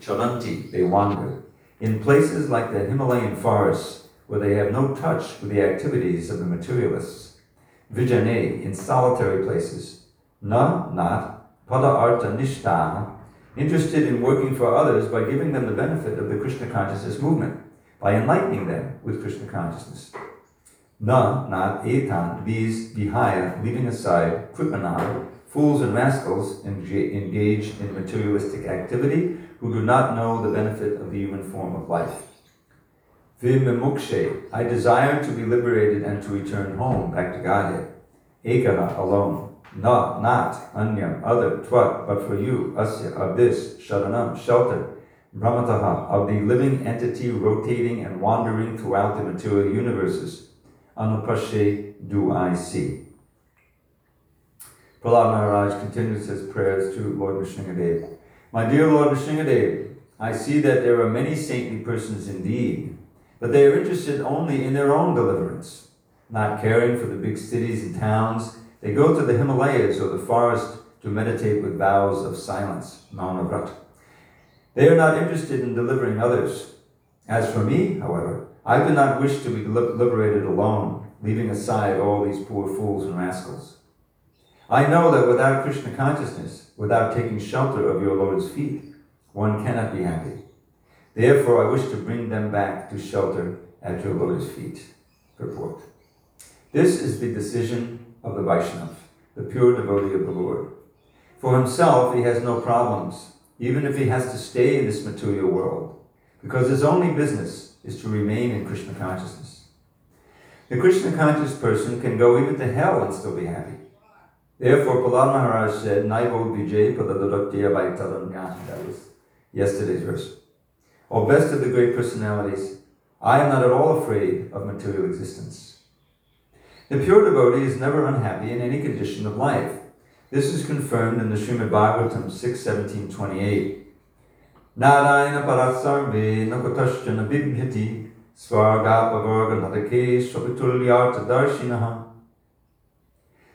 Charanti, they wander. In places like the Himalayan forests, where they have no touch with the activities of the materialists. Vijane, in solitary places. Na, not. Pada nishtaha, interested in working for others by giving them the benefit of the Krishna consciousness movement, by enlightening them with Krishna consciousness. Na, not etan, these vihaya, leaving aside, kripana, fools and rascals engage in materialistic activity who do not know the benefit of the human form of life. Vimukshe, I desire to be liberated and to return home, back to Godhead. Ekara, alone. Na, not, anyam, other, twa, but for you, asya, of this, sharanam, shelter, brahmataha, of the living entity rotating and wandering throughout the material universes. Anupashe, do I see. Prahlad Maharaj continues his prayers to Lord Nrsingadev. My dear Lord Nrsingadev, I see that there are many saintly persons indeed, but they are interested only in their own deliverance, not caring for the big cities and towns. They go to the Himalayas or the forest to meditate with vows of silence, Maunavrat. They are not interested in delivering others. As for me, however, I do not wish to be liberated alone, leaving aside all these poor fools and rascals. I know that without Krishna consciousness, without taking shelter of your Lord's feet, one cannot be happy. Therefore, I wish to bring them back to shelter at your Lord's feet. Purport. This is the decision of the Vaishnav, the pure devotee of the Lord. For himself, he has no problems, even if he has to stay in this material world, because his only business is to remain in Krishna consciousness. The Krishna conscious person can go even to hell and still be happy. Therefore, Prahlad Maharaj said, Naivo Vijay Padadaraktiya Vaitaramya. That was yesterday's verse. O best of the great personalities, I am not at all afraid of material existence. The pure devotee is never unhappy in any condition of life. This is confirmed in the Srimad Bhagavatam 6, 17, 28. Narayana parasarve nakotashjana bibhyati svargapavarga nadake swapitulyarta darshinaha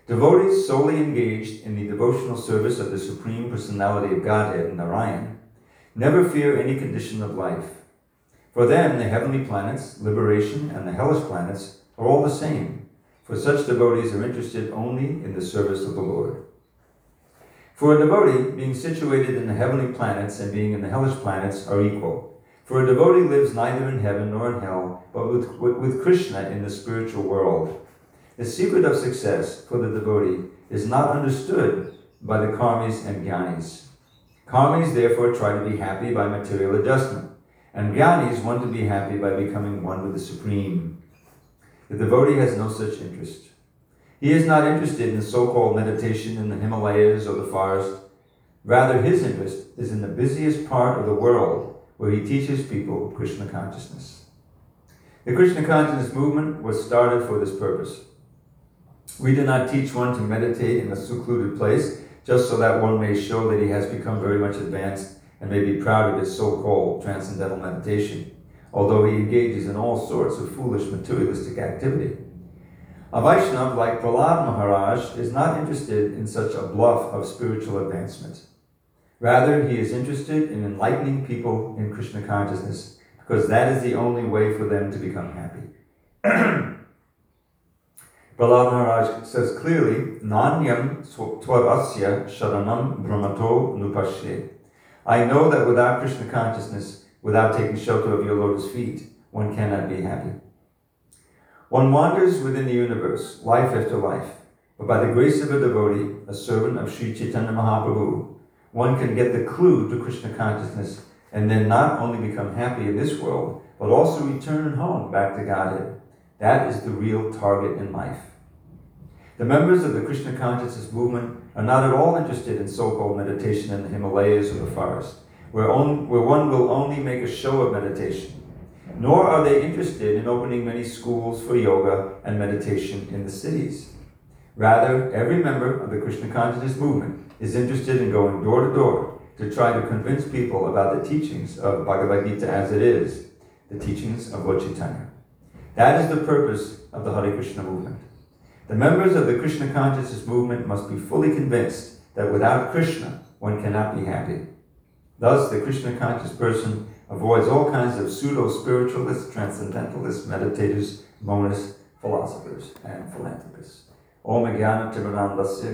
Devotees solely engaged in the devotional service of the Supreme Personality of Godhead, Narayan, never fear any condition of life. For them, the heavenly planets, liberation, and the hellish planets are all the same, for such devotees are interested only in the service of the Lord. For a devotee, being situated in the heavenly planets and being in the hellish planets are equal. For a devotee lives neither in heaven nor in hell, but with, with, with Krishna in the spiritual world. The secret of success for the devotee is not understood by the karmis and jnanis. Karmis therefore try to be happy by material adjustment, and jnanis want to be happy by becoming one with the Supreme. The devotee has no such interest. He is not interested in so called meditation in the Himalayas or the forest. Rather, his interest is in the busiest part of the world where he teaches people Krishna consciousness. The Krishna consciousness movement was started for this purpose. We do not teach one to meditate in a secluded place just so that one may show that he has become very much advanced and may be proud of his so called transcendental meditation, although he engages in all sorts of foolish materialistic activity. A Vaishnav like Prahlad Maharaj is not interested in such a bluff of spiritual advancement. Rather, he is interested in enlightening people in Krishna consciousness because that is the only way for them to become happy. Prahlad Maharaj says clearly, Nanyam tvarasya sharanam brahmato nupashye. I know that without Krishna consciousness, without taking shelter of your lotus feet, one cannot be happy. One wanders within the universe, life after life, but by the grace of a devotee, a servant of Sri Chaitanya Mahaprabhu, one can get the clue to Krishna consciousness and then not only become happy in this world, but also return home back to Godhead. That is the real target in life. The members of the Krishna consciousness movement are not at all interested in so called meditation in the Himalayas or the forest, where, on, where one will only make a show of meditation. Nor are they interested in opening many schools for yoga and meditation in the cities. Rather, every member of the Krishna consciousness movement is interested in going door to door to try to convince people about the teachings of Bhagavad Gita as it is, the teachings of Lord. That is the purpose of the Hare Krishna movement. The members of the Krishna consciousness movement must be fully convinced that without Krishna, one cannot be happy. Thus, the Krishna conscious person avoids all kinds of pseudo spiritualists, transcendentalists, meditators, monists, philosophers, and philanthropists. Om Shalakya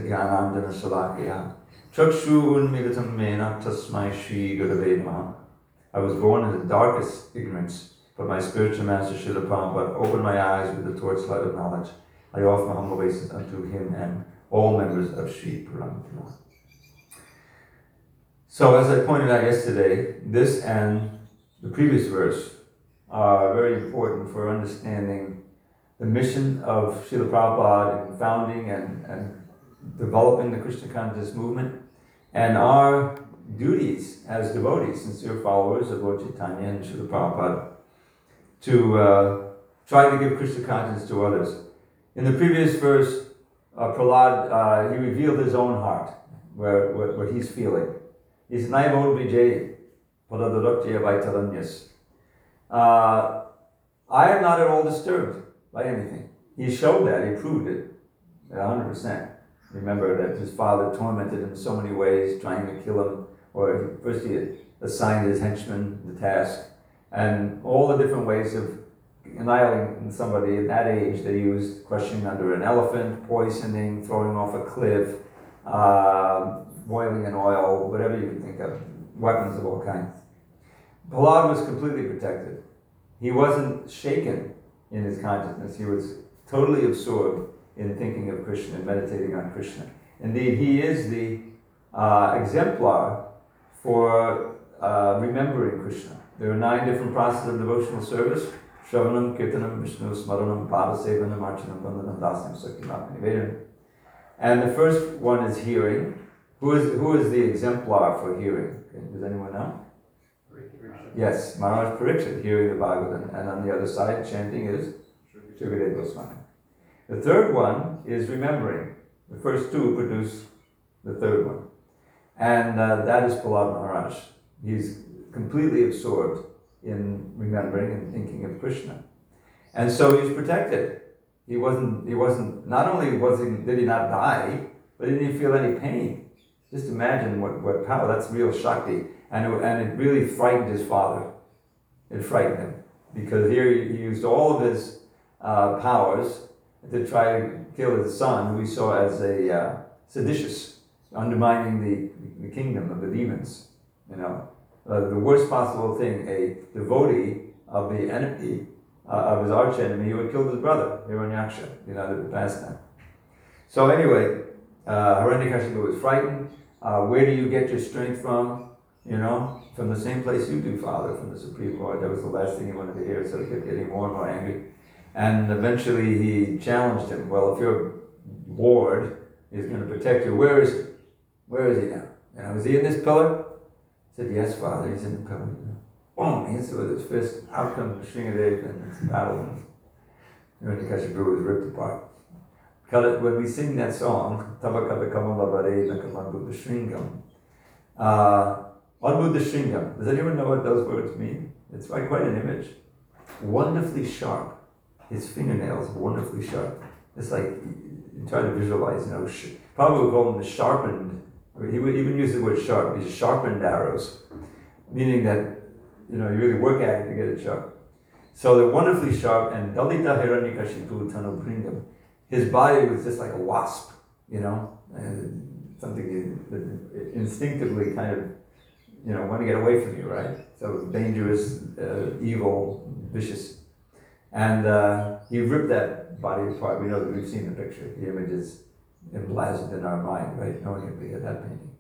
Chakshu Unmilitam Mena Tasmai Shri Gurave. I was born in the darkest ignorance, but my spiritual master Srila Prabhupada opened my eyes with the torchlight of knowledge. I offer my humble obeisance unto him and all members of Sri Parampara. So, as I pointed out yesterday, this and the previous verse are very important for understanding the mission of Srila Prabhupada in founding and, and developing the Krishna consciousness movement and our duties as devotees, sincere followers of Lord Chaitanya and Srila Prabhupada, to uh, try to give Krishna consciousness to others. In the previous verse, uh, Prahlad, uh, he revealed his own heart, where, what, what he's feeling. He said, Naivod Vijay, Padadaraktiya Uh I am not at all disturbed by anything. He showed that, he proved it, 100%. Remember that his father tormented him so many ways, trying to kill him, or first he assigned his henchmen the task, and all the different ways of annihilating somebody at that age they used crushing under an elephant, poisoning, throwing off a cliff, uh, boiling in oil, whatever you can think of, weapons of all kinds. Prahlad was completely protected. He wasn't shaken in his consciousness. He was totally absorbed in thinking of Krishna and meditating on Krishna. Indeed, he is the uh, exemplar for uh, remembering Krishna. There are nine different processes of devotional service. And the first one is hearing. Who is, who is the exemplar for hearing? Okay, does anyone know? Yes, Maharaj Pariksit hearing the Bhagavatam, and on the other side, chanting is Goswami. The third one is remembering. The first two produce the third one. And uh, that is Prahlad Maharaj. He's completely absorbed in remembering and thinking of Krishna. And so he's protected. He wasn't, he wasn't, not only was he, did he not die, but he didn't feel any pain. Just imagine what, what power, that's real Shakti. And it, and it really frightened his father. It frightened him. Because here he, used all of his uh, powers to try to kill his son, who he saw as a uh, seditious, undermining the, the kingdom of the demons. You know, uh, the worst possible thing, a devotee of the enemy, uh, of his arch enemy, had killed his brother, Hiranyaksha, you know, the past time. So anyway, uh, Hiranyakashipu was frightened. Uh, where do you get your strength from? You know, from the same place you do, Father, from the Supreme Lord. That was the last thing he wanted to hear, so he kept getting more and more angry. And eventually he challenged him, Well, if your Lord is going to protect you, where is he? Where is he now? You know, is he in this pillar? Said, Yes, Father, he's in the pillar. Boom! He hits it with his fist. Out comes Sringadev and it's battle. And Hiranyakashipu was ripped apart when we sing that song, Tabakata Kamalavare Nakamadbuddha Shringam, uh, Adbuddha Shringam, does anyone know what those words mean? It's quite an image. Wonderfully sharp. His fingernails wonderfully sharp. It's like, you try to visualize, you know, sh- probably would call them the sharpened, he would even use the word sharp, these sharpened arrows, meaning that, you know, you really work at it to get it sharp. So they're wonderfully sharp, and Dalita Hiranyakashipu his body was just like a wasp, you know, and something that instinctively kind of, you know, want to get away from you, right? So dangerous, uh, evil, vicious. And uh, he ripped that body apart. We know that we've seen the picture. The image is emblazoned in our mind, right? Knowing it via that painting.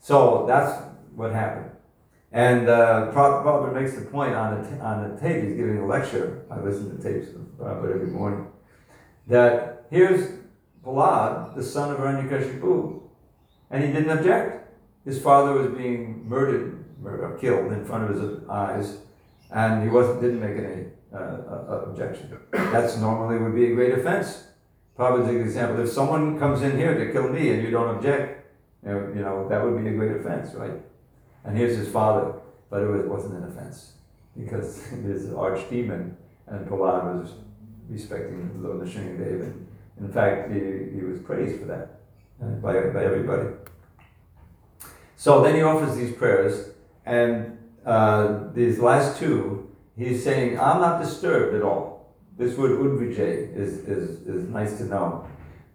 So that's what happened. And uh, Prabhupada makes the point on the, on the tape. He's giving a lecture. I listen to tapes of Prabhupada every morning that here's Prahlad, the son of Hiranyakashipu, and he didn't object. His father was being murdered, or killed in front of his eyes, and he wasn't didn't make any uh, uh, objection. That's normally would be a great offense. Probably an example. If someone comes in here to kill me and you don't object, you know, you know that would be a great offense, right? And here's his father, but it wasn't an offense because his archdemon and Prahlad was respecting Lord Nrsimhadev. And in fact, he, he was praised for that uh, by, by everybody. So then he offers these prayers, and uh, these last two, he's saying, I'm not disturbed at all. This word udvijay is, is, is nice to know.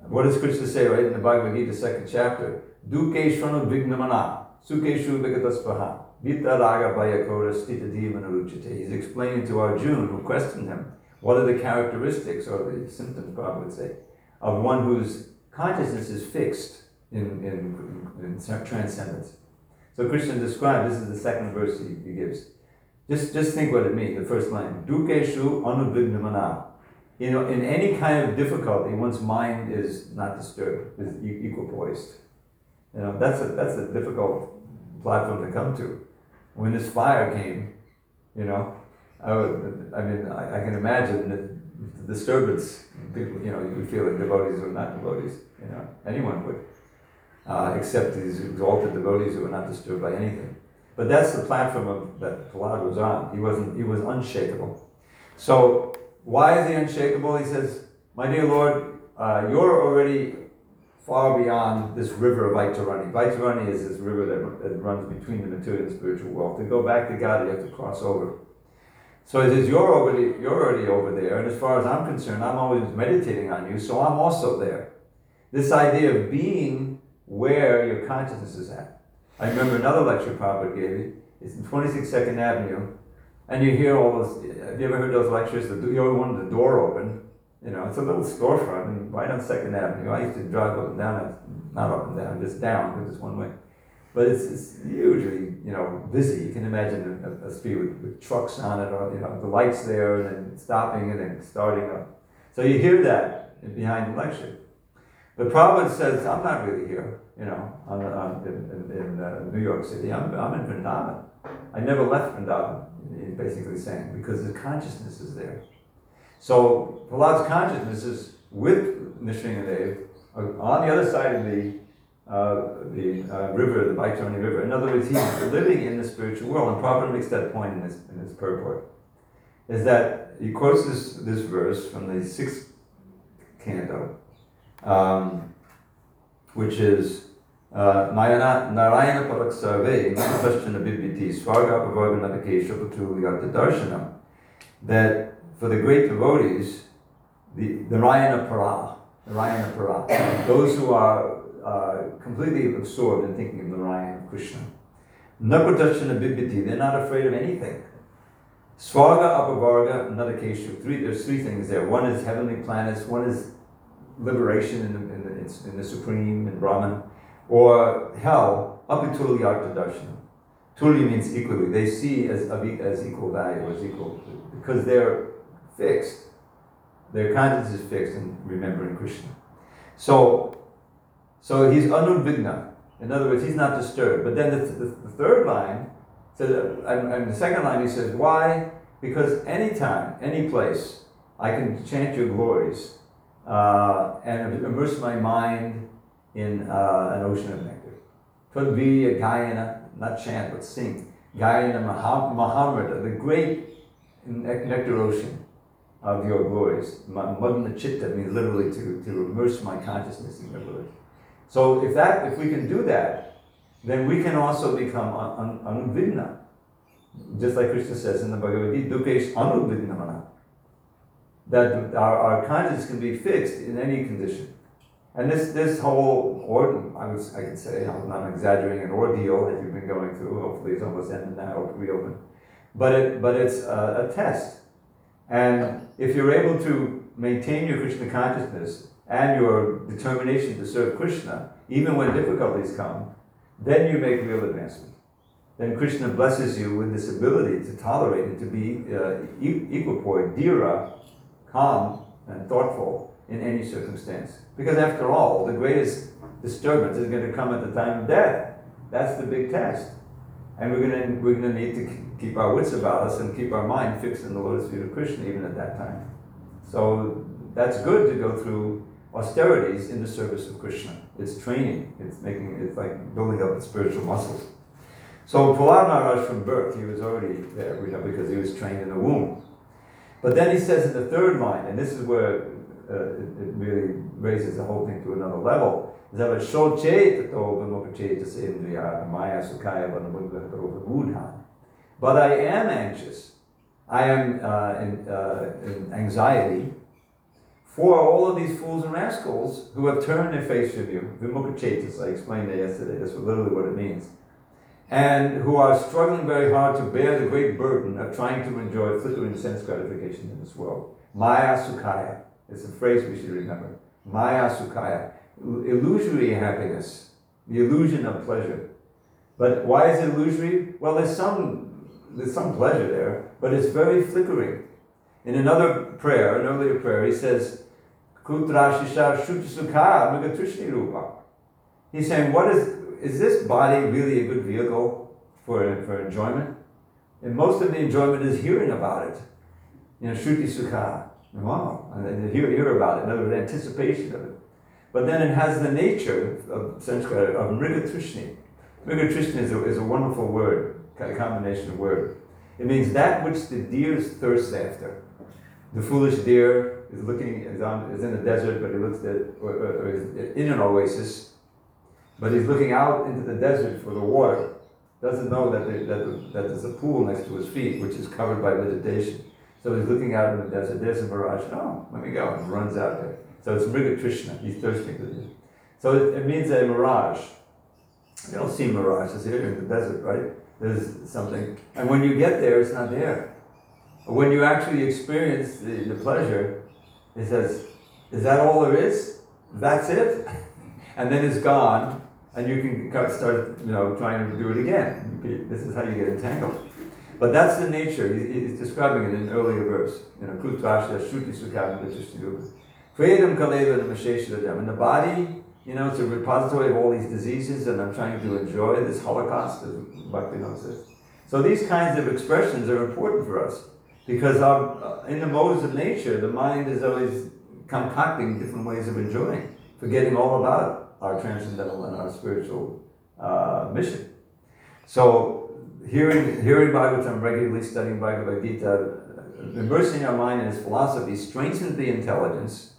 What does Krishna say right in the Bhagavad Gita, second chapter? Duke shvanu vignamana, sukeshu vigataspaha, vita raga bayakora stita divanuruchite. He's explaining to Arjuna, who questioned him, what are the characteristics, or the symptoms, God would say, of one whose consciousness is fixed in, in, in transcendence. So Krishna described, this is the second verse he, he gives. Just, just think what it means, the first line. Dukeshu anuvignamana. You know, in any kind of difficulty, one's mind is not disturbed, is equipoised. You know, that's a, that's a difficult platform to come to. When this fire came, you know, I, would, I mean, I, I can imagine the disturbance. People, you know, you would feel like devotees or not devotees. You know, anyone would uh, except these exalted devotees who are not disturbed by anything. But that's the platform of, that Prahlad was on. He wasn't. He was unshakable. So why is he unshakable? He says, "My dear Lord, uh, you're already far beyond this river of Vaitarani. Vaitarani is this river that, that runs between the material and spiritual world. To go back to God, you have to cross over. So he says, you're already, you're already over there, and as far as I'm concerned, I'm always meditating on you, so I'm also there. This idea of being where your consciousness is at. I remember another lecture Prabhupada gave me. It's in 26 Avenue, and you hear all those. Have you ever heard those lectures? The, you always wanted the door open. You know, it's a little storefront and right on Second Avenue. I used to drive up and down, not up and down, just down, because it's one way. But it's, it's usually, you know, busy. You can imagine a, a street with, with, trucks on it, or, you know, the lights there, and then stopping and then starting up. So you hear that behind the lecture. But Prabhupada says, I'm not really here, you know, on, on, in, in, in uh, New York City. I'm, I'm in Vrindavan. I never left Vrindavan, he's basically saying, because the consciousness is there. So Prahlad's consciousness is with Nrsingadev uh, on the other side of the uh, the uh, river, the Vaitarani River. In other words, he's living in the spiritual world, and Prabhupada makes that point in his, in his purport. Is that he quotes this, this verse from the sixth canto, um, which is uh, Narayana Parak Sarve, Namaprasthana Bibhiti, Swarga Pavarganatake Shapatu Darshanam, that for the great devotees, the, the Narayana Para, Narayana Para, those who are uh, completely absorbed in thinking of Narayana Krishna. Napadashana Bibhiti, they're not afraid of anything. Swarga, Apavarga, Nadakeshu, three, there's three things there. One is heavenly planets, one is liberation in the, in the, in the Supreme, in Brahman, or hell, Apituli Artadarshanam. Tuli means equally. They see as, as equal value, as equal, because they're fixed. Their conscience is fixed in remembering Krishna. So, so he's anudvigna. In other words, he's not disturbed. But then the, the, the third line says, and, and the second line he says, why? Because anytime, any place, I can chant your glories uh, and immerse my mind in uh, an ocean of nectar. Could be a Gayana, not chant, but sing. Gayana Mahamrita, the great nectar ocean of your glories. Madhana Chitta means literally to, to immerse my consciousness in your glories. So if that, if we can do that, then we can also become anudvigna. Just like Krishna says in the Bhagavad Gita, dukesh anudvignamana that our, our conscience can be fixed in any condition. And this, this whole ordeal, I, I can say, I'm not exaggerating, an ordeal that you've been going through, hopefully it's almost ended now, reopened. But, it, but it's a, a test. And if you're able to maintain your Krishna consciousness and your determination to serve Krishna, even when difficulties come, then you make real advancement. Then Krishna blesses you with this ability to tolerate and to be uh, equipoid, dhira, calm and thoughtful in any circumstance. Because after all, the greatest disturbance is going to come at the time of death. That's the big test. And we're going to, we're going to need to keep our wits about us and keep our mind fixed in the lotus feet of Krishna even at that time. So that's good to go through austerities in the service of Krishna. It's training. It's making it's like building up the spiritual muscles. So Prahlad Maharaj from birth, he was already there because he was trained in the womb. But then he says in the third line, and this is where uh, it, it really raises the whole thing to another level. But I am anxious. I am uh, in, uh, in anxiety for all of these fools and rascals who have turned their face from you. Vimukhachetas, I explained that yesterday. That's literally what it means. And who are struggling very hard to bear the great burden of trying to enjoy flickering sense gratification in this world. Maya Sukhaya. It's a phrase we should remember. Maya Sukhaya illusory happiness, the illusion of pleasure. But why is it illusory? Well, there's some, there's some pleasure there, but it's very flickering. In another prayer, an earlier prayer, he says, He's saying, what is, is this body really a good vehicle for, for enjoyment? And most of the enjoyment is hearing about it. You know, Shruti Sukha. Wow. And hear, hear about it, another anticipation of it. But then it has the nature of Sanskrit of Mrigatrishni. Mrigatrishni is a, is a wonderful word, a combination of word. It means that which the deers thirst after. The foolish deer is looking is, on, is in the desert, but he looks at or, or, or is in an oasis, but he's looking out into the desert for the water. Doesn't know that, there, that, that there's a pool next to his feet, which is covered by vegetation. So he's looking out in the desert. There's a mirage. Oh, let me go, and runs out there. So it's Mriga Krishna, he's thirsting for this. So it, it, means a mirage. You don't see mirages here in the desert, right? There's something. And when you get there, it's not there. When you actually experience the, the pleasure, it says, is that all there is? That's it? and then it's gone, and you can start, you know, trying to do it again. This is how you get entangled. But that's the nature. He's describing it in an earlier verse. You know, And the body, you know, it's a repository of all these diseases, and I'm trying to enjoy this Holocaust, as Bhaktivinoda says. So these kinds of expressions are important for us because our, uh, in the modes of nature, the mind is always concocting different ways of enjoying, forgetting all about our transcendental and our spiritual uh, mission. So hearing, hearing Bhagavatam, regularly studying Bhagavad Gita, immersing our mind in its philosophy strengthens the intelligence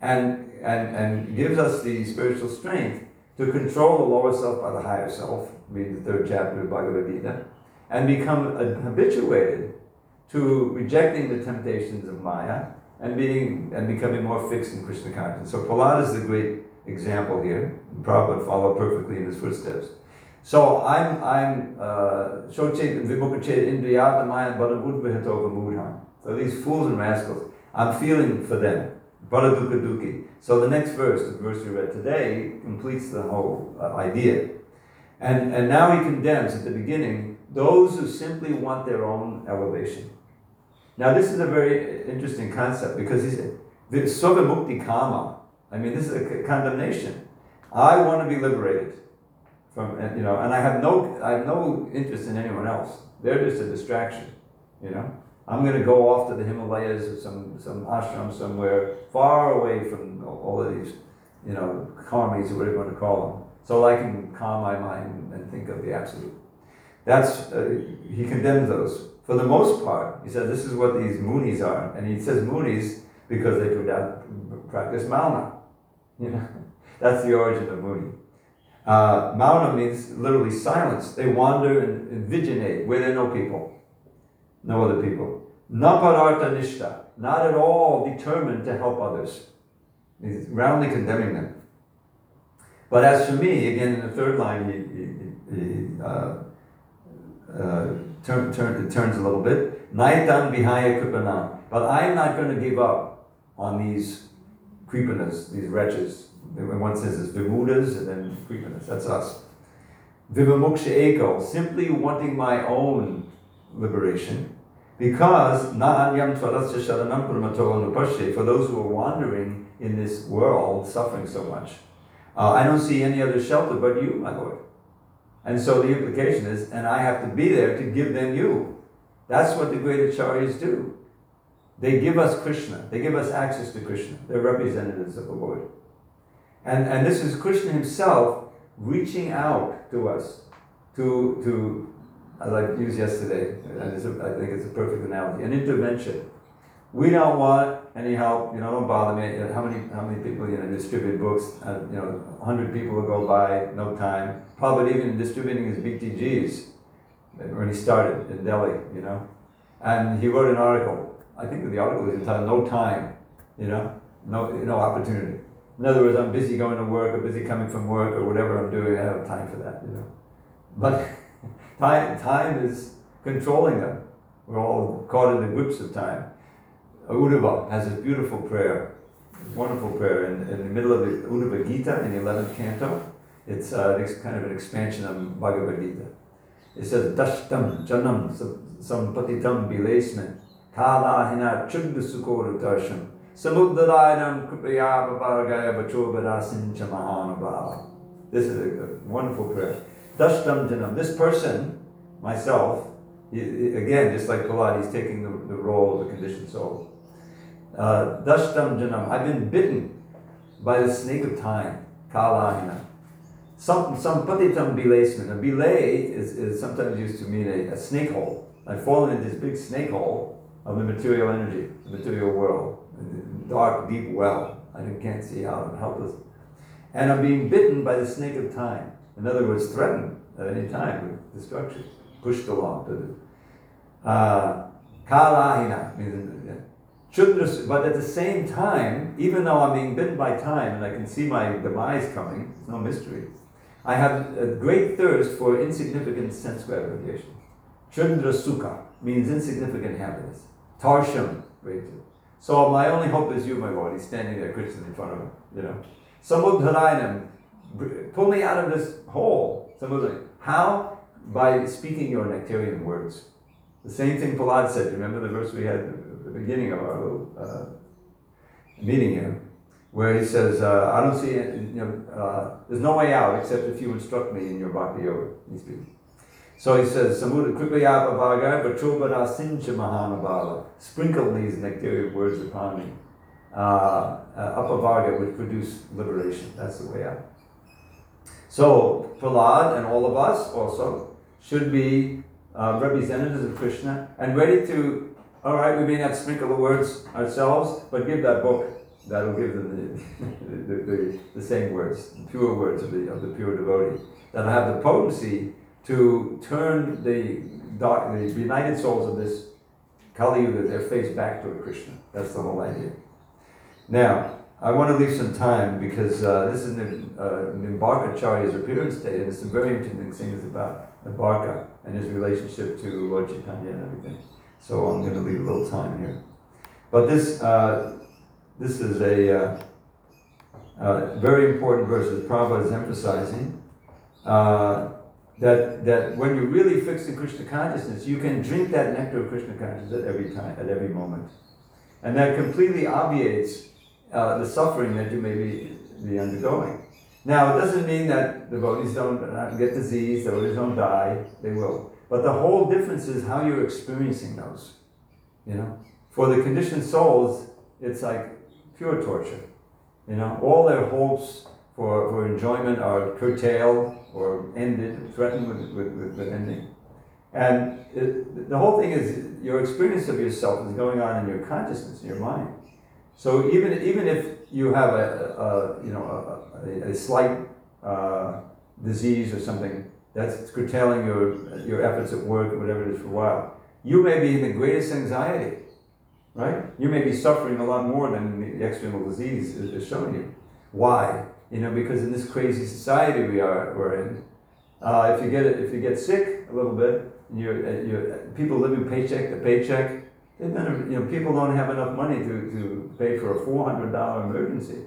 and, and, and gives us the spiritual strength to control the lower self by the higher self, read the third chapter of Bhagavad Gita, and become habituated to rejecting the temptations of Maya and being and becoming more fixed in Krishna consciousness. So Prahlad is the great example here. Prabhupada followed perfectly in his footsteps. So I'm I'm uh, Shochet Vimukachet Indriyata Maya Badabudvihatova Mudhan. So these fools and rascals, I'm feeling for them. Baladukaduki. So the next verse, the verse we read today, completes the whole uh, idea. And, and now he condemns at the beginning those who simply want their own elevation. Now, this is a very interesting concept because he said, Soga Mukti Kama. I mean, this is a condemnation. I want to be liberated from, you know, and I have no, I have no interest in anyone else. They're just a distraction, you know. I'm going to go off to the Himalayas or some, some ashram somewhere far away from all of these, you know, karmis or whatever you want to call them, so I can calm my mind and think of the absolute. That's, uh, he condemns those. For the most part, he said this is what these munis are. And he says munis because they practice mauna. That's the origin of muni. Uh, mauna means literally silence. They wander and, and where there are no people no other people. Napararta nishta, not at all determined to help others. He's roundly condemning them. But as for me, again in the third line, he, he, he uh, uh, turn, turn, it turns a little bit. Naitan vihaya kripana. But I am not going to give up on these kripanas, these wretches. When One says it's vimudas and then kripanas, that's us. Vivamuksha eko, simply wanting my own liberation. Because for those who are wandering in this world, suffering so much, uh, I don't see any other shelter but you, my Lord. And so the implication is, and I have to be there to give them you. That's what the great acharyas do. They give us Krishna. They give us access to Krishna. They're representatives of the Lord. And, and this is Krishna himself reaching out to us to, to as I used yesterday, and a, I think it's a perfect analogy, an intervention. we don't want any help, you know, don't bother me. You know, How many, how many people, you know, distribute books? Uh, you know, hundred people will go by, no time. Prabhupada even distributing his BTGs when he started in Delhi, you know. And he wrote an article. I think the article is entitled "No Time," you know, no, no opportunity. In other words, I'm busy going to work, or busy coming from work, or whatever I'm doing. I don't have time for that, you know. But time, time is controlling them. We're all caught in the grips of time. Uddhava has this beautiful prayer, wonderful prayer in, in the middle of the Uddhava Gita in the 11th canto. It's uh, kind of an expansion of Bhagavad Gita. It says, Dashtam Janam Sampatitam Bilesman Kalahina Chugda Sukora Darsham Samuddarayanam Kripaya Babargaya Bachobadasin Chamahanabhava. This is a, wonderful prayer. Dashtam Janam. This person, myself, again, just like Prahlad, he's taking the, the role of the conditioned soul. Uh, Dashtam Janam. I've been bitten by the snake of time, Kalahina. Some, some patitam belasman. A belay is, is sometimes used to mean a, a snake hole. I've fallen into this big snake hole of the material energy, the material world, a dark, deep well. I can't see out. I'm helpless. And I'm being bitten by the snake of time. In other words, threatened at any time with destruction, pushed along to the. Uh, kalahina means but at the same time, even though I'm being bitten by time and I can see my demise coming, it's no mystery, I have a great thirst for insignificant sense gratification. Chandra Sukha means insignificant happiness. Tarsham, great. So my only hope is you, my Lord. He's standing there, Krishna in front of him, you know. Samudharayanam, br- pull me out of this hole. Samudharayanam. How? By speaking your nectarian words. The same thing Prahlad said. Remember the verse we had at the beginning of our little uh, meeting here, where he says, uh, "I don't see, you know, uh, there's no way out except if you instruct me in your bhakti yoga." He's speaking. So he says, "Samudra kripaya bhavaga vachobara sincha mahanabhala." Sprinkle these nectarian words upon me. Uh, uh, apavarga would produce liberation. That's the way out. So Prahlad and all of us also should be uh, representatives of Krishna and ready to, all right, we may not sprinkle the words ourselves, but give that book. That'll give them the, the, the, the same words, the pure words of the, of the pure devotee. That'll have the potency to turn the, dark, the united souls of this Kali Yuga, their face back toward Krishna. That's the whole idea. Now, I want to leave some time because uh, this is Nim- uh, Nimbarkacharya's appearance day, and there's some very interesting things about Nimbarka and his relationship to Lord Chaitanya and everything. So I'm going to leave a little time here. But this, uh, this is a uh, uh, very important verse that Prabhupada is emphasizing. That, that when you really fix the Krishna consciousness, you can drink that nectar of Krishna consciousness at every time, at every moment. And that completely obviates uh, the suffering that you may be, be undergoing. Now, it doesn't mean that devotees don't get disease, devotees don't die, they will. But the whole difference is how you're experiencing those. You know? For the conditioned souls, it's like pure torture. You know, all their hopes for, for enjoyment are curtailed or ended, threatened with, with, with, ending. And it, the whole thing is your experience of yourself is going on in your consciousness, in your mind. So even even if you have a, a you know a, a, slight uh, disease or something that's curtailing your your efforts at work or whatever it is for a while, you may be in the greatest anxiety, right? You may be suffering a lot more than the external disease is, is showing you. Why? You know, because in this crazy society we are we're in, uh, if you get if you get sick a little bit, you're, uh, you're people living paycheck to paycheck. They've been, you know, people don't have enough money to, to pay for a four hundred dollar emergency.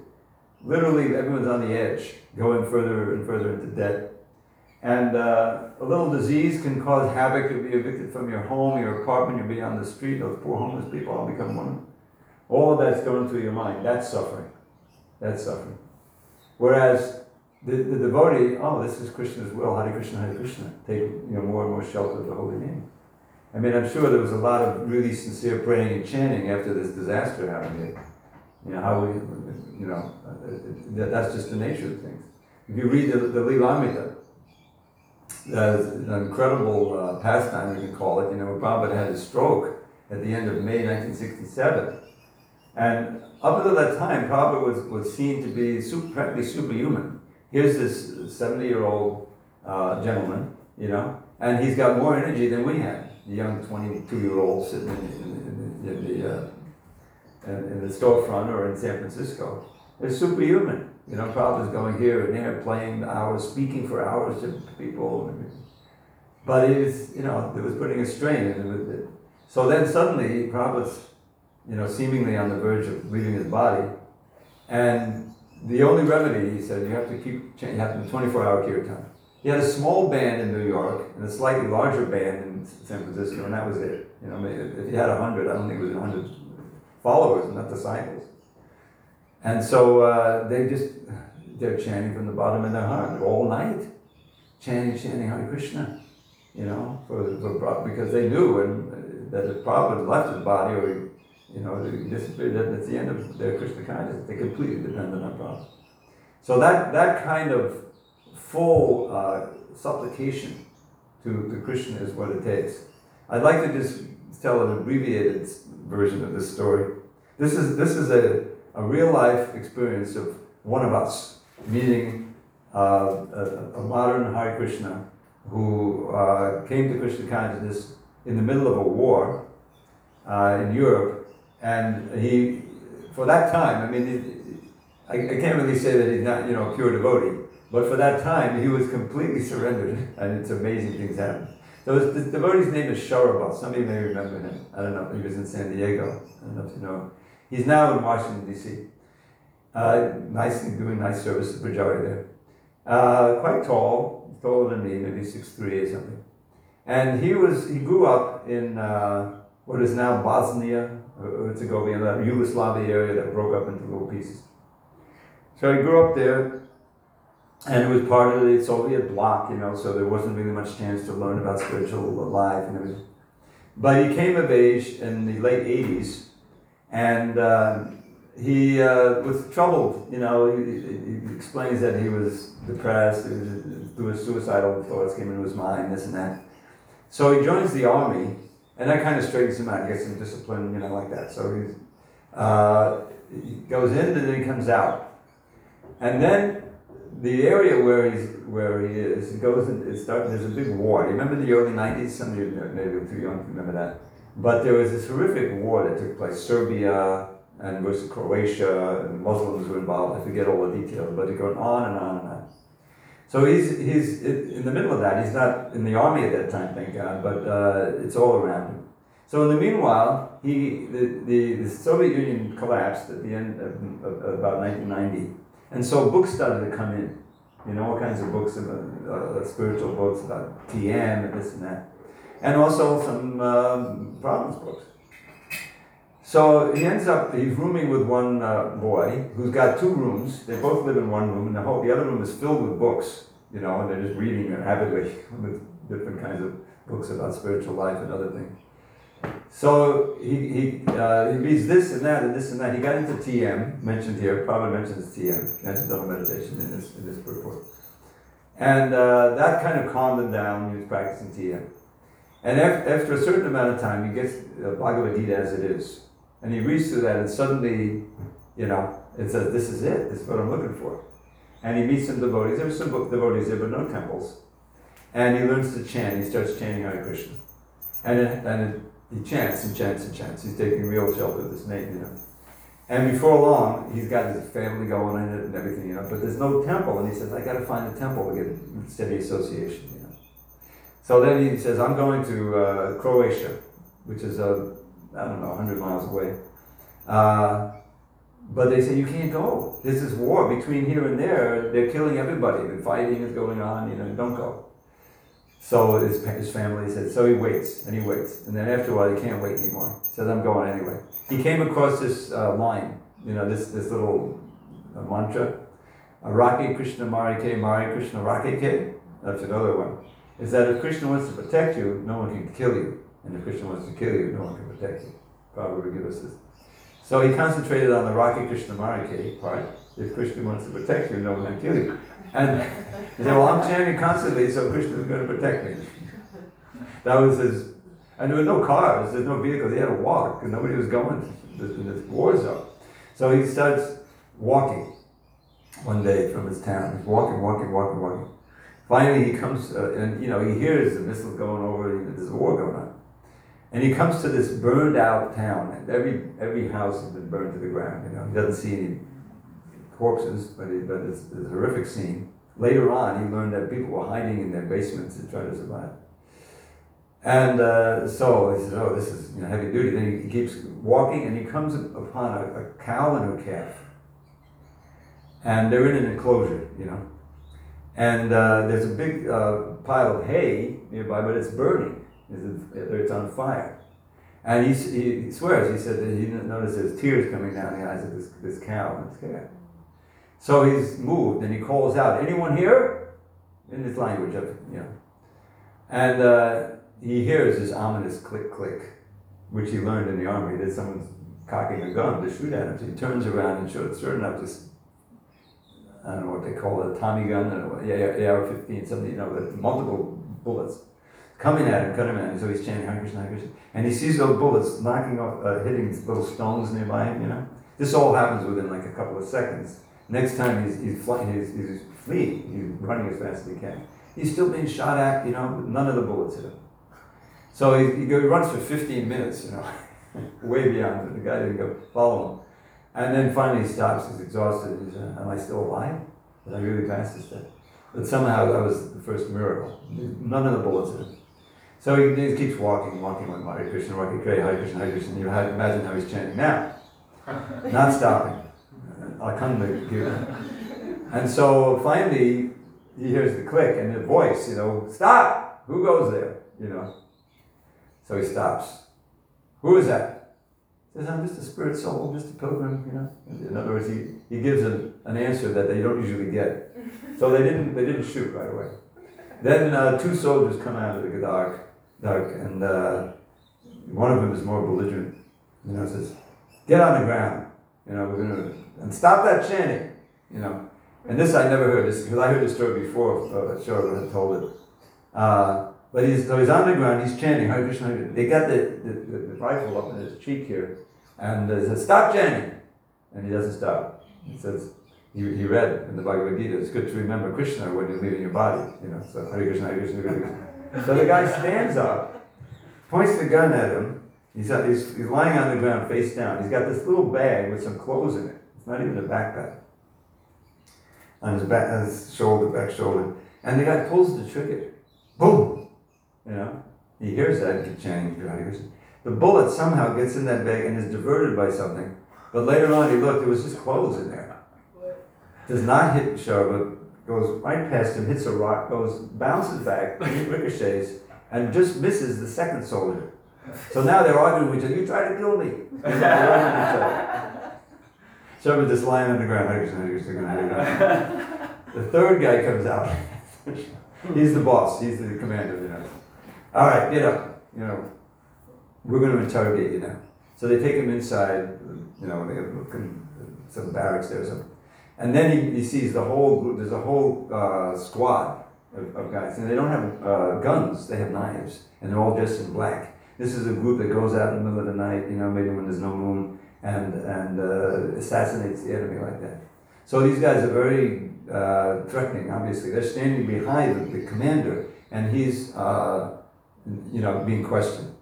Literally, everyone's on the edge, going further and further into debt. And uh, a little disease can cause havoc. You'll be evicted from your home, your apartment. You'll be on the street. Those poor homeless people all become one. All that's going through your mind. That's suffering. That's suffering. Whereas the, the devotee, oh, this is Krishna's will. Hare Krishna, Hare Krishna. Take you know more and more shelter of the holy name. I mean, I'm sure there was a lot of really sincere praying and chanting after this disaster happened. You know, how we, you know, uh, that's just the nature of things. If you read the, the Lilamrita, that's an incredible uh, pastime, you can call it. You know, Prabhupada had his stroke, at the end of May 1967. And up until that time, Prabhupada was, was seen to be super, practically superhuman. Here's this 70 year old uh, gentleman, you know, and he's got more energy than we had. The young 22 year old sitting in, in, in, in the, uh, in, the storefront or in San Francisco. It's superhuman. You know, Prabhupada's going here and there, playing hours, speaking for hours to people. But it was, you know, it was putting a strain. So then suddenly, Prabhupada's, you know, seemingly on the verge of leaving his body. And the only remedy, he said, you have to keep, you have to 24 hour kirtan. He had a small band in New York and a slightly larger band in San Francisco, and that was it. You know, if he had 100, I don't think it was 100 followers, not disciples. And so uh, they just, they're chanting from the bottom of their heart all night, chanting, chanting Hare Krishna, you know, for, for because they knew and, that if Prabhupada left his body or, you know, he disappeared, that's the end of their Krishna consciousness. They completely depended on Prabhupada. So that, that kind of full uh, supplication to, to Krishna is what it takes. I'd like to just tell an abbreviated version of this story. This is, this is a, a real life experience of one of us meeting uh, a, a, modern Hare Krishna who uh, came to Krishna consciousness in the middle of a war uh, in Europe. And he, for that time, I mean, I, I can't really say that he's not, you know, a pure devotee, but for that time, he was completely surrendered, and it's amazing things happen. The devotee's name is Shaurabha. Some of you may remember him. I don't know. He was in San Diego. I don't know if you know. He's now in Washington D.C. Uh, nice, doing nice service to Pujari there. Uh, quite tall, taller than me, maybe six three or something. And he was he grew up in uh, what is now Bosnia, Herzegovina, that Yugoslavia area that broke up into little pieces. So he grew up there and it was part of the Soviet bloc, you know, so there wasn't really much chance to learn about spiritual life and everything. But he came of age in the late 80s, and uh, he uh, was troubled, you know, he, he, explains that he was depressed, his suicidal thoughts came into his mind, this and that. So he joins the army, and that kind of straightens him out, He gets some discipline, you know, like that. So he's, uh, he goes in and then he comes out. And then the area where he's where he is, he goes and it starts. There's a big war. You remember the early '90s? Some of you maybe are too young to remember that. But there was this horrific war that took place. Serbia and versus Croatia, and Muslims were involved. I forget all the details, but it goes on and on and on. So he's he's in the middle of that. He's not in the army at that time, thank God, but uh, it's all around him. So in the meanwhile, he the, the, the Soviet Union collapsed at the end of, of, of about 1990 and so books started to come in, you know, all kinds of books, about, uh, spiritual books about TM and this and that. And also some um, problems books. So he ends up, he's rooming with one uh, boy who's got two rooms. They both live in one room, and the, whole, the other room is filled with books, you know, and they're just reading avidly with different kinds of books about spiritual life and other things. So he, he, uh, he reads this and that and this and that. He got into TM, mentioned here, probably mentions TM, Transcendental Meditation in this, in this report. And uh, that kind of calmed him down. He was practicing TM. And after a certain amount of time, he gets uh, Bhagavad Gita as it is. And he reads through that, and suddenly, you know, it says, This is it. This is what I'm looking for. And he meets some devotees. There are some devotees there, but no temples. And he learns to chant. He starts chanting Hare Krishna. And, it, and it, he chants and chants and chants. He's taking real shelter with this name, you know. And before long, he's got his family going in it and everything, you know. But there's no temple, and he says, "I got to find a temple to get steady association," you know. So then he says, "I'm going to uh, Croatia, which is a I don't know, 100 miles away." Uh, but they say you can't go. This is war between here and there. They're killing everybody. The fighting is going on. You know, don't go. So his, his family said, so he waits and he waits. And then after a while, he can't wait anymore. He says, I'm going anyway. He came across this uh, line, you know, this, this little uh, mantra. Arake Krishna Marike, Mari Krishna Rakeke. That's another one. Is that if Krishna wants to protect you, no one can kill you. And if Krishna wants to kill you, no one can protect you. Prabhupada give us this. So he concentrated on the Rake Krishna Marike part. If Krishna wants to protect you, no one can kill you. And he said, Well, I'm chanting constantly, so Krishna is going to protect me. That was his And there were no cars, there's no vehicles, he had to walk, and nobody was going, in this war zone. So he starts walking one day from his town. He's walking, walking, walking, walking. Finally, he comes, uh, and you know, he hears the missiles going over, there's a war going on. And he comes to this burned out town, and every, every house has been burned to the ground, you know. He doesn't see any corpses, but, but it's, it's a horrific scene. Later on, he learned that people were hiding in their basements to try to survive. And uh, so he says, "Oh, this is you know, heavy duty." Then he keeps walking, and he comes upon a, a cow and a calf, and they're in an enclosure, you know. And uh, there's a big uh, pile of hay nearby, but it's burning. It's on fire. And he, he swears, he said that he didn't notice there's tears coming down the eyes of this, this cow calf. So he's moved and he calls out, anyone here? In his language, of, you know. And uh, he hears this ominous click click, which he learned in the army that someone's cocking a gun to shoot at him. So he turns around and sure, sure enough, this I don't know what they call it, a Tommy gun, and yeah, AR-15, something, you know, with multiple bullets coming at him, cutting him at him. So he's chanting Hare Krishna, and he sees those bullets knocking off, uh, hitting little stones nearby him. You know, this all happens within like a couple of seconds. Next time he's he's flying, he's, he's fleeing, he's running as fast as he can. He's still being shot at. You know, none of the bullets hit him. So he, he, runs for 15 minutes, you know, way beyond it. The guy didn't go follow him. And then finally he stops, he's exhausted. He says, Am I still alive? Did I really pass this test? But somehow that was the first miracle. None of the bullets hit him. So he, he keeps walking, walking with Hare Krishna, walking, Hare Krishna, Hare Krishna. You imagine how he's chanting now, not stopping. I'll candle. And so finally he hears the click and the voice, you know, stop! Who goes there? You know. So he stops. Who is that? He says, I'm just a spirit soul, just a pilgrim, you know. In other words, he, he gives an, an answer that they don't usually get. So they didn't they didn't shoot right away. Then uh, two soldiers come out of the dark, dark, and uh, one of them is more belligerent. You know, says, "Get on the ground." You know, we're gonna and stop that chanting. You know, and this I never heard this because I heard this story before. Uh, Sharma had told it. Uh, but he's, so he's on the ground, he's chanting Hare Krishna. They got the, the, the, the rifle up in his cheek here, and they says, "Stop chanting," and he doesn't stop. He says, he, he read in the Bhagavad Gita, it's good to remember Krishna when you're leaving your body, you know. So Hare Krishna, Hare Krishna, Hare Krishna. So the guy stands up, points the gun at him. He's, he's, he's lying on the ground face down. He's got this little bag with some clothes in it. It's not even a backpack. On his back, on his shoulder, back shoulder. And the guy pulls the trigger. Boom! You know, he hears that keeps chanting The bullet somehow gets in that bag and is diverted by something. But later on, he looked; it was just clothes in there. Does not hit Sharma, goes right past him, hits a rock, goes bounces back, ricochets, and just misses the second soldier. So now they're arguing with each other. You try to kill me. Sharma just lying on the ground. The third guy comes out. He's the boss. He's the commander. You know. All right, get up. You know, we're going to interrogate you now. So they take him inside. You know, some barracks there. Some, and then he, he sees the whole group. There's a whole uh, squad of, of, guys, and they don't have uh, guns. They have knives, and they're all dressed in black. This is a group that goes out in the middle of the night. You know, maybe when there's no moon, and and uh, assassinates the enemy like that. So these guys are very uh, threatening. Obviously, they're standing behind the, the commander, and he's uh, you know, being questioned.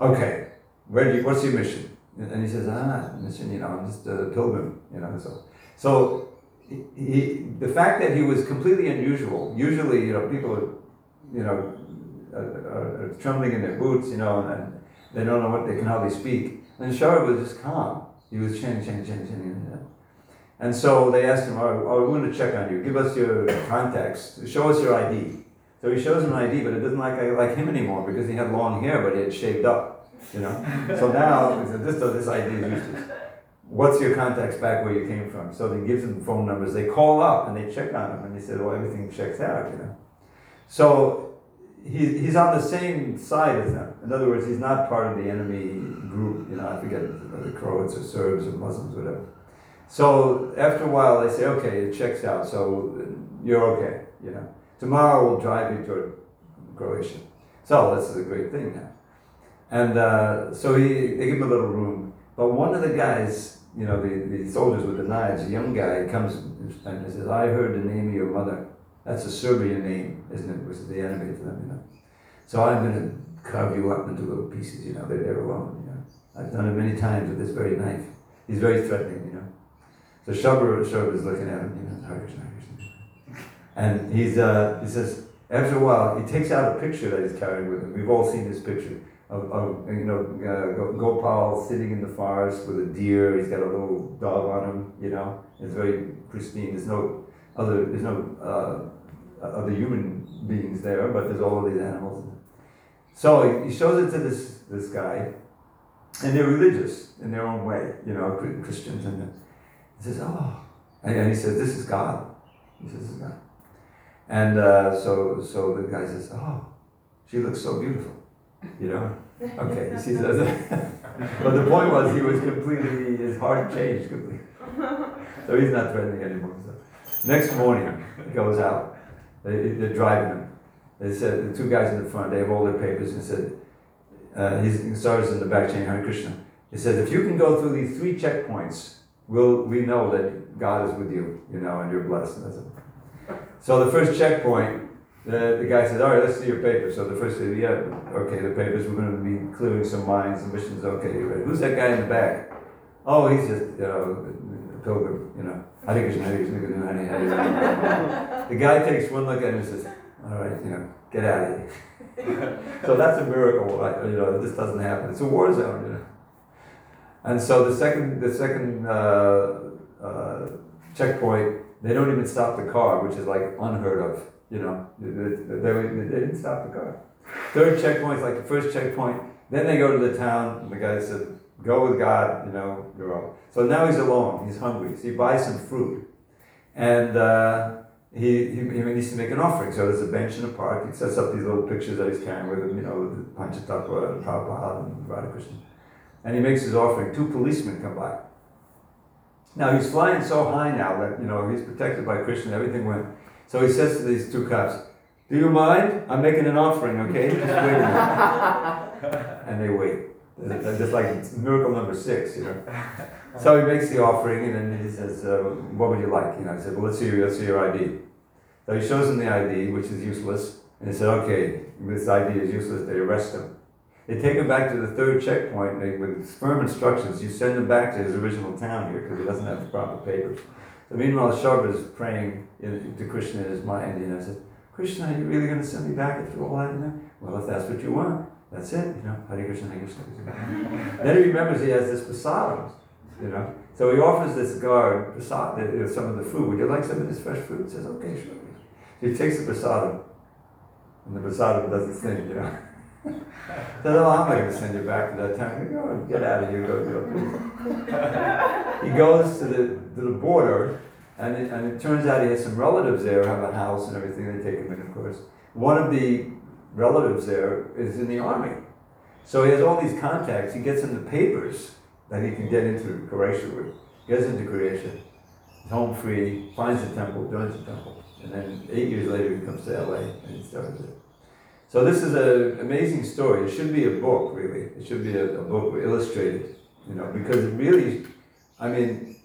Okay, where you, what's your mission? And he says, ah, mission, you know, I'm just a pilgrim, you know, so. So he, he, the fact that he was completely unusual, usually, you know, people are, you know, are, are trembling in their boots, you know, and they don't know what, they can hardly speak. And Sharma was just calm. He was chanting, chanting, chanting, chanting. And so they asked him, oh, oh, we're going to check on you. Give us your contacts. Show us your ID. So he shows him an ID, but it doesn't like like him anymore because he had long hair, but he had shaved up. You know. so now this this ID is useless. What's your contacts back where you came from? So they give them phone numbers. They call up and they check on him, and they said, well, everything checks out. You know. So he, he's on the same side as them. In other words, he's not part of the enemy group. You know, I forget the Croats or Serbs or Muslims, whatever. So after a while, they say, okay, it checks out. So you're okay. You know. Tomorrow we'll drive you to Croatia. So this is a great thing now. And uh, so he, they give him a little room. But one of the guys, you know, the, the soldiers with the knives, a young guy, comes and he says, I heard the name of your mother. That's a Serbian name, isn't it? Was the enemy to them, you know. So I'm going to carve you up into little pieces, you know. They're there alone, you know. I've done it many times with this very knife. He's very threatening, you know. So Shabra, is looking at him, you know. And he's, uh, he says, after a while, he takes out a picture that he's carrying with him. We've all seen this picture of, of you know, uh, Gopal sitting in the forest with a deer. He's got a little dog on him, you know. It's very pristine. There's no other, there's no uh, other human beings there, but there's all of these animals. So he shows it to this, this guy, and they're religious in their own way, you know, Christians. And he says, oh, and he says, this is God. He says, this is God. And uh, so, so the guy says, oh, she looks so beautiful. You know? Okay, he says but the point was he was completely, his heart changed completely. So he's not threatening anymore. So. Next morning, he goes out. They, are driving him. They said, the two guys in the front, they have all their papers and said, uh, he's sergeant in the back chain, Hare Krishna. He said, if you can go through these three checkpoints, we'll, we know that God is with you, you know, and you're blessed. So the first checkpoint, the, the guy says, all right, let's see your papers. So the first said, yeah, okay, the papers, we're going to be clearing some mines, the mission's okay. you ready. Who's that guy in the back? Oh, he's just, you know, a pilgrim, you know. Hare Krishna, Hare Krishna, Hare Hare. The guy takes one look at him and says, all right, you know, get out of here. so that's a miracle, right? you know, this doesn't happen. It's a war zone, you know. And so the second, the second uh, uh, checkpoint, they don't even stop the car, which is like unheard of. You know, they, they, they didn't stop the car. Third checkpoint is like the first checkpoint. Then they go to the town, and the guy said, "Go with God." You know, you're all. So now he's alone. He's hungry. So he buys some fruit, and uh, he, he, he needs to make an offering. So there's a bench in the park. He sets up these little pictures that he's carrying with him. You know, the Panchatattva and Prabhupada and Radhakrishna. And he makes his offering. Two policemen come by. Now he's flying so high now that you know he's protected by Krishna. Everything went so he says to these two cops, Do you mind? I'm making an offering, okay? Just wait and they wait. Just like miracle number six, you know. So he makes the offering and then he says, uh, What would you like? You know, I said, Well, let's see, your, let's see your ID. So he shows him the ID, which is useless. And he said, Okay, this ID is useless. They arrest him. They take him back to the third checkpoint they, with firm instructions. You send him back to his original town here because he doesn't have the proper papers. So meanwhile, Shabra is praying to Krishna in his mind, you know, says, Krishna, are you really going to send me back after all that? You know? Well, if that's what you want, that's it, you know, Hare Krishna, Hare Krishna. then he remembers he has this prasadam, you know. So he offers this guard prasad, uh, uh, some of the food. Would you like some of this fresh food? He says, okay, sure. So he takes the prasadam, and the prasadam does its thing, you know. So, oh, I'm not going to send you back to that town. Go, get out of here, go, go. he goes to the, to the border, and it, and it turns out he has some relatives there who have a house and everything. They take him in, of course. One of the relatives there is in the army. So he has all these contacts. He gets into papers that he can get into Croatia with. Gets into Croatia. Home free, finds the temple, joins the temple. And then eight years later, he comes to LA and he starts it. So this is an amazing story. It should be a book, really. It should be a, a book illustrated, you know, because really, I mean,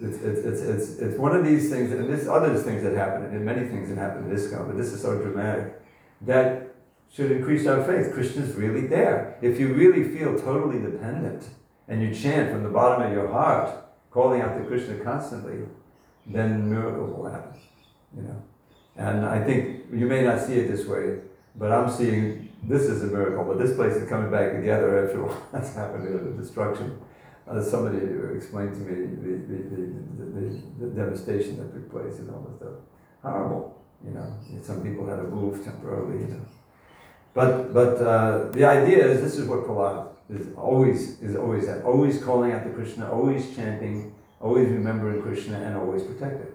it's, it's, it's, it's, it's one of these things, and there's other things that happen, and many things that happen in this country, but this is so dramatic, that should increase our faith. Krishna's really there. If you really feel totally dependent, and you chant from the bottom of your heart, calling out to Krishna constantly, then miracles will happen, you know. And I think you may not see it this way, but I'm seeing this is a miracle, but this place is coming back together after what's happened to the destruction. Uh, somebody explained to me the, the, the, the, devastation that took place and all this stuff. Horrible, you know. Some people had to move temporarily, you know. But but uh, the idea is this is what Prahlad is always is always at, always calling out to Krishna, always chanting, always remembering Krishna, and always protected.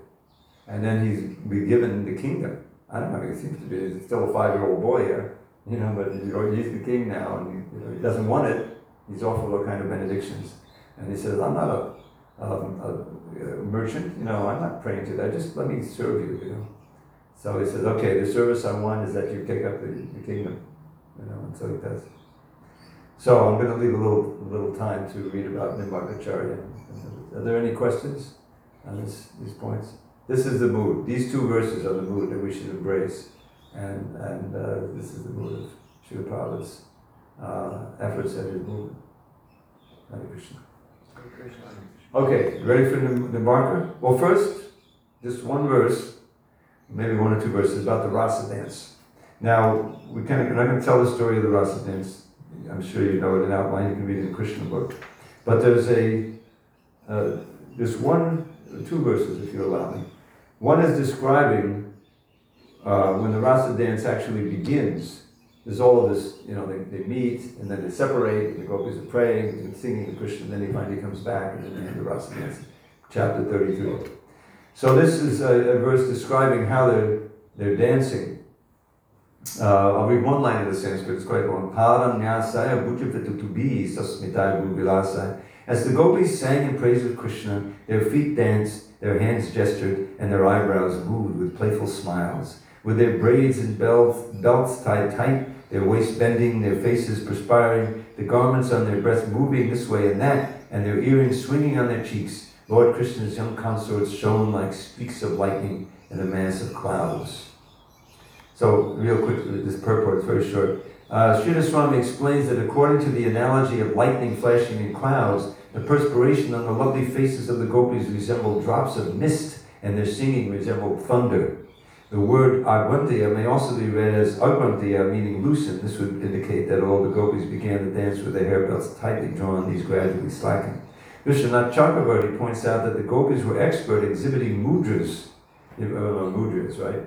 And then he's be given the kingdom I don't know, he seems to be still a five year old boy here, you know, but know, he's the king now and he, you know, he doesn't want it. He's offered all kind of benedictions. And he says, I'm not a, um, a, a, merchant, you know, I'm not praying to that, just let me serve you, you know. So he says, okay, the service I want is that you take up the, the kingdom, you know, and so he does. So I'm going to leave a little, a little time to read about Nimbarkacharya. Are there any questions on this, these points? This is the mood. These two verses are the mood that we should embrace. And, and uh, this is the mood of Prabhupada's uh, efforts at his movement. Hare Krishna. Okay, ready for the, the marker? Well, first, just one verse, maybe one or two verses about the rasa dance. Now, we kind of, I'm not going to tell the story of the rasa dance. I'm sure you know it in outline. You can read it in the Krishna book. But there's a uh, there's one, two verses, if you allow me. One is describing uh, when the rasa dance actually begins there's all of this, you know, they, they meet and then they separate, and the gopis are praying and singing the Krishna, and then he finally comes back and then the rasa dance. Chapter 33. So this is a, a, verse describing how they're, they're dancing. Uh, I'll read one line of the Sanskrit, it's quite long. Paranyasaya bhujavitutubi sasmitai bhuvilasaya. As the gopis sang in praise of Krishna, their feet danced, their hands gestured, and their eyebrows moved with playful smiles. With their braids and belts, belts tied tight, their waist bending, their faces perspiring, the garments on their breasts moving this way and that, and their earrings swinging on their cheeks, Lord Krishna's young consorts shone like streaks of lightning in a mass of clouds. So, real quick, this purport is very short. Uh, Sridhar Swami explains that according to the analogy of lightning flashing in clouds, the perspiration on the lovely faces of the gopis resembled drops of mist, and their singing resembled thunder. The word agvantiya may also be read as agvantiya, meaning loosen. This would indicate that all the gopis began to dance with their hair belts tightly drawn, these gradually slackened. Vishwanath Chakravarti points out that the gopis were expert exhibiting mudras, uh, mudras, right?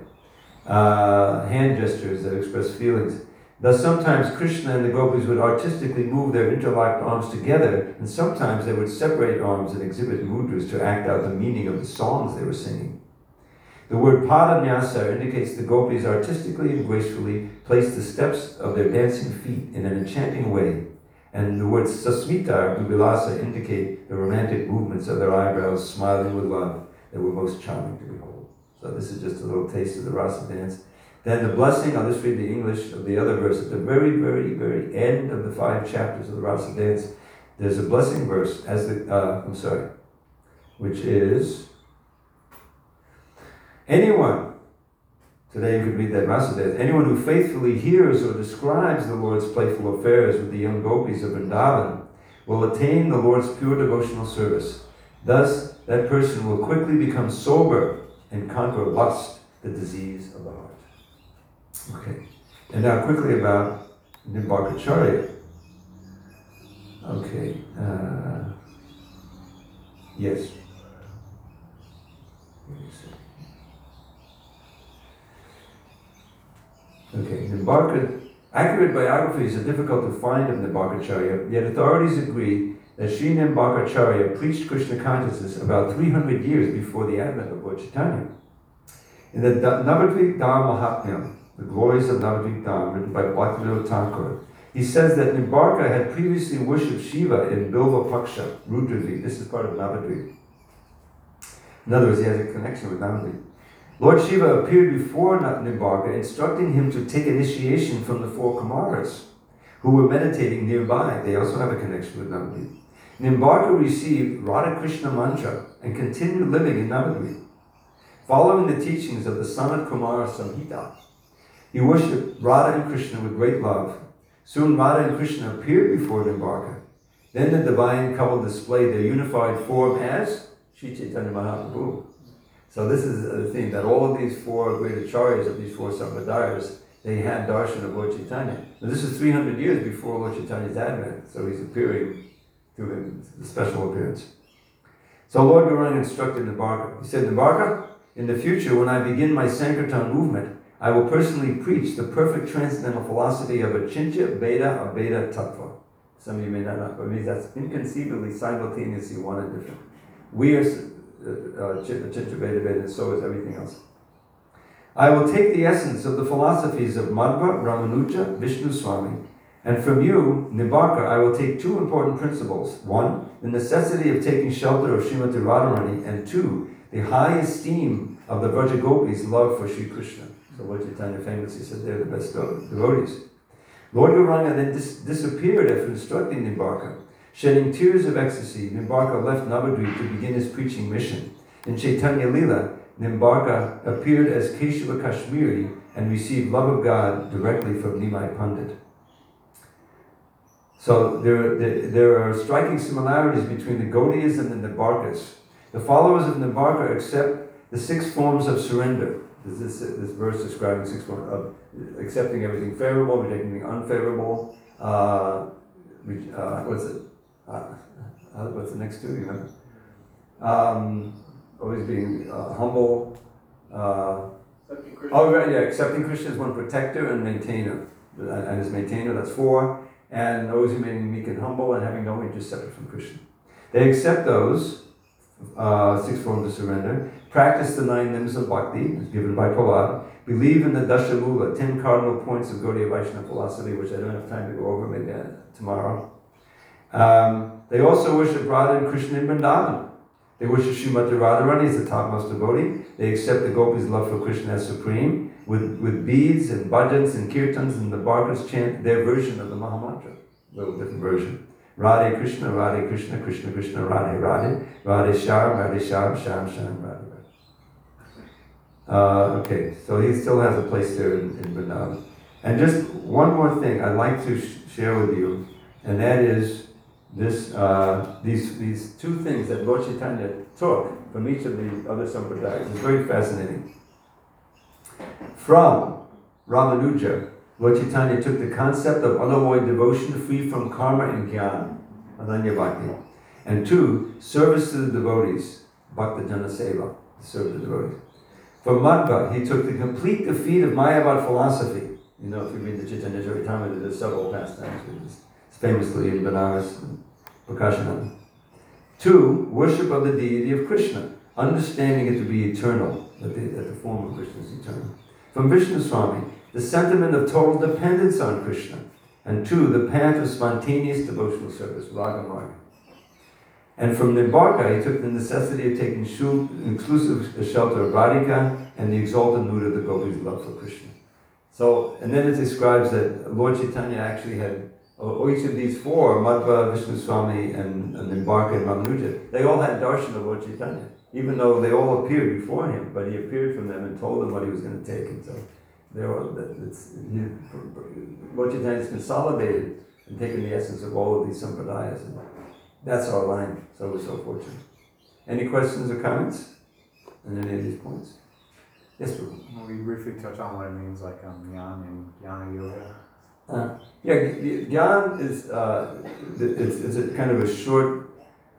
Uh, hand gestures that express feelings. Thus, sometimes Krishna and the gopis would artistically move their interlocked arms together, and sometimes they would separate arms and exhibit mudras to act out the meaning of the songs they were singing. The word padanyasa indicates the gopis artistically and gracefully place the steps of their dancing feet in an enchanting way, and the word sasmita, dubilasa, indicate the romantic movements of their eyebrows smiling with love that were most charming to behold. So this is just a little taste of the rasa dance. Then the blessing, I'll just read the English of the other verse. At the very, very, very end of the five chapters of the rasa dance, there's a blessing verse, as the, uh, I'm sorry, which is Anyone, today you could read that Rasa anyone who faithfully hears or describes the Lord's playful affairs with the young gopis of Vrindavan will attain the Lord's pure devotional service. Thus, that person will quickly become sober and conquer lust, the disease of the heart. Okay, and now quickly about Nimbarkacharya. Okay, uh, yes. Okay, Nimbarka, accurate biographies are difficult to find of Nimbarkacharya, yet authorities agree that Sri Nimbarkacharya preached Krishna consciousness about 300 years before the advent of Lord Chaitanya. In the Navadvip Dham Mahatmyam, the glories of Navadvip Dham, written by Bhaktivinoda Thakur, he says that Nimbarka had previously worshipped Shiva in Bilva Paksha, Rudradvip. This is part of Navadvip. In other words, he has a connection with Navadvip. Lord Shiva appeared before Nimbarka, instructing him to take initiation from the four Kumaras, who were meditating nearby. They also have a connection with Navadvip. Nimbarka received Radha Krishna mantra and continued living in Navadvip. Following the teachings of the Sanat Kumara Samhita, he worshipped Radha and Krishna with great love. Soon Radha and Krishna appeared before Nimbarka. Then the divine couple displayed their unified form as Sri Chaitanya Mahaprabhu. So this is the thing that all of these four great acharyas of these four sampradayas, they had darshan of Lord Chaitanya. Now this is 300 years before Lord Chaitanya's advent, so he's appearing to him, the special appearance. So Lord Gauranga instructed Nimbarka. He said, Nimbarka, in the future, when I begin my Sankirtan movement, I will personally preach the perfect transcendental philosophy of Achintya Bheda Abheda Tattva. Some of you may not know, but means that's inconceivably simultaneously one and different. We are uh, Chitrabheda and so is everything else. I will take the essence of the philosophies of Madhva, Ramanuja, Vishnu Swami, and from you, Nimbarka, I will take two important principles. One, the necessity of taking shelter of Srimati Radharani, and two, the high esteem of the Vrajagopis' love for Sri Krishna. So what Chaitanya famously said they're the best devotees. Lord Gauranga then dis- disappeared after instructing Nimbarka. Shedding tears of ecstasy, Nimbarka left Navadvip to begin his preaching mission. In Chaitanya Lila, Nimbarka appeared as Keshava Kashmiri and received love of God directly from Nimai Pandit. So there, there, there are striking similarities between the Gaudiyas and the Nimbarkas. The followers of Nimbarka accept the six forms of surrender. This, this, this verse describing six forms of accepting everything favorable, rejecting everything unfavorable. Uh, uh, what's it? Uh, what's the next two? You remember? Um, always being uh, humble. Uh, oh, right, yeah, accepting Krishna as one protector and maintainer. And as maintainer, that's four. And always remaining meek and humble and having no interest separate from Krishna. They accept those uh, six forms of surrender, practice the nine limbs of bhakti, given by Prahlad, believe in the Dashamula, ten cardinal points of Gaudiya Vaishnava philosophy, which I don't have time to go over, maybe uh, tomorrow. Um, they also worship Radha and Krishna in Vrindavan. They worship Srimati Radharani as the topmost devotee. They accept the gopis' love for Krishna as supreme. With, with beads and bhajans and kirtans and the Bhargavas chant their version of the Mahamantra. A little different version. Radhe Krishna, Radhe Krishna, Krishna Krishna, Radhe Radhe, Radhe Sham, Radhe Sham, Sham Sham, Radhe Radhe. Uh, okay, so he still has a place there in, in Vrindavan. And just one more thing I'd like to sh- share with you, and that is this, uh, these, these two things that Lord Chaitanya took from each of the other sampradayas. is very fascinating. From Ramanuja, Lord Chaitanya took the concept of unalloyed devotion free from karma and jnana, ananya bhakti, and two, service to the devotees, bhakta jana seva, serve the devotees. From Madhva, he took the complete defeat of Mayavad philosophy. You know, if you read the Chaitanya Charitamrita, there's several pastimes, famously in Banaras and Prakashananda. Two, worship of the deity of Krishna, understanding it to be eternal, that the, that the form of Krishna is eternal. From Vishnu Swami, the sentiment of total dependence on Krishna. And two, the path of spontaneous devotional service, Raga Marga. And from Nimbarka, he took the necessity of taking inclusive shelter of Radhika and the exalted mood of the gopis' love for Krishna. So, and then it describes that Lord Chaitanya actually had oh, each of these four, Madhva, Vishnu Swami, and, and Nimbarka and Ramanuja, they all had darshan of Lord Chaitanya, even though they all appeared before him, but he appeared from them and told them what he was going to take. And so there are, it's, Lord Chaitanya is consolidated and taken the essence of all of these sampradayas. And that's our line, so we're so fortunate. Any questions or comments on any of these points? Yes, Prabhu. Will we briefly touch on what it means, like um, Jnana and Jnana Yoga? Uh, yeah, Gyan is uh, it's, it's a kind of a short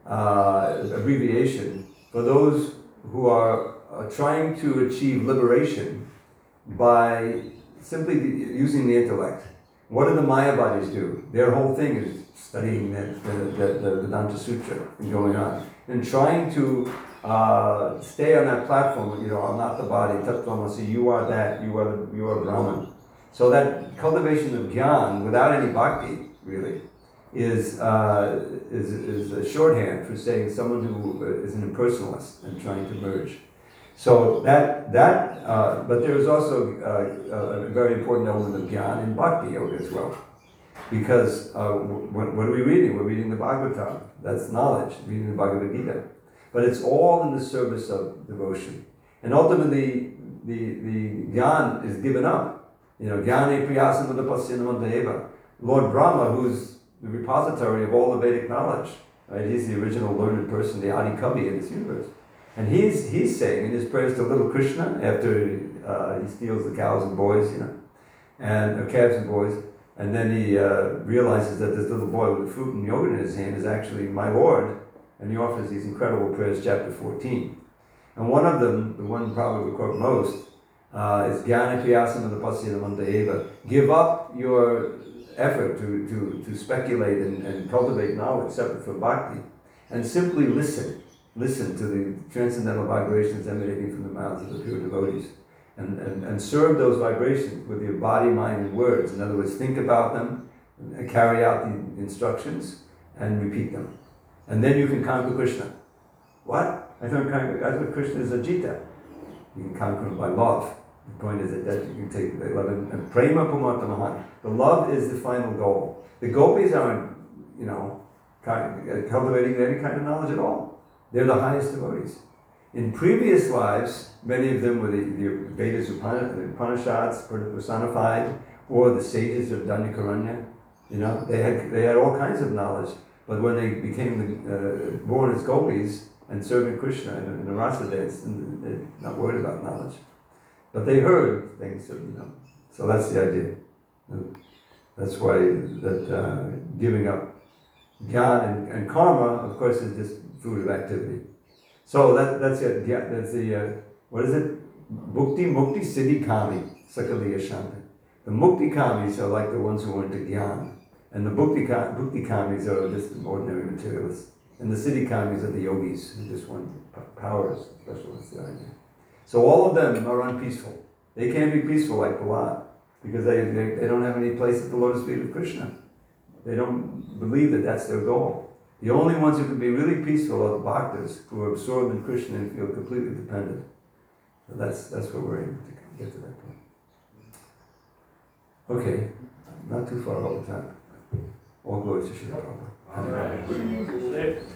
uh, abbreviation for those who are uh, trying to achieve liberation by simply using the intellect. What do the Mayavadis do? Their whole thing is studying the, the, the, the Vedanta Sutra and going on and trying to uh, stay on that platform. You know, I'm not the body. Tattvamasi, you are that. You are the, you are Brahman. So that cultivation of gyan without any bhakti really is, uh, is, is a shorthand for saying someone who is an impersonalist and trying to merge. So that, that uh, but there is also uh, a very important element of gyan in bhakti yoga as well. Because uh, what, what, are we reading? We're reading the Bhagavatam. That's knowledge, reading the Bhagavad Gita. But it's all in the service of devotion. And ultimately, the, the gyan is given up you know, Jnane Prayasam Eva. Lord Brahma, who's the repository of all the Vedic knowledge, right? He's the original learned person, the Adi Kavi in this universe. And he's, he's saying in his prayers to little Krishna after uh, he steals the cows and boys, you know, and uh, calves and boys, and then he uh, realizes that this little boy with fruit and yogurt in his hand is actually my Lord, and he offers these incredible prayers, chapter 14. And one of them, the one probably we quote most, Uh, is jnana prayasam the eva. Give up your effort to, to, to speculate and, and cultivate knowledge separate from bhakti and simply listen. Listen to the transcendental vibrations emanating from the mouths of the pure devotees. And, and, and serve those vibrations with your body, mind, and words. In other words, think about them, carry out the instructions, and repeat them. And then you can conquer Krishna. What? I thought, I thought Krishna is Ajita. You can conquer him by love The point is that, that you take the eleven, and prema pumata mahan. The love is the final goal. The gopis aren't, you know, uh, cultivating any kind of knowledge at all. They're the highest devotees. In previous lives, many of them were the, the Vedas, the Upanishads personified, or the sages of Dandakaranya. You know, they had, they had all kinds of knowledge. But when they became the, uh, born as gopis and serving Krishna in, in the rasa dance, they're not worried about knowledge. But they heard things, you know. So that's the idea. That's why that uh, giving up jnana and, and karma, of course, is just fruit of activity. So that, that's it. Yeah, that's the uh, what is it? Bhukti Mukti Siddhi Kami Sakaliya Shanta. The Mukti Kamis are like the ones who went to Gyan, and the Bhukti, Bhukti Kamis are just ordinary materialists, and the Siddhi Kamis are the yogis who just want powers, specialists. The idea. So all of them are unpeaceful. They can't be peaceful like Prahlad because they, they, they don't have any place at the lotus feet of Krishna. They don't believe that that's their goal. The only ones who can be really peaceful are the bhaktas who are absorbed in Krishna and feel completely dependent. So that's, that's what we're aiming to get to that point. Okay, not too far all the time. All glory to Srila Prabhupada.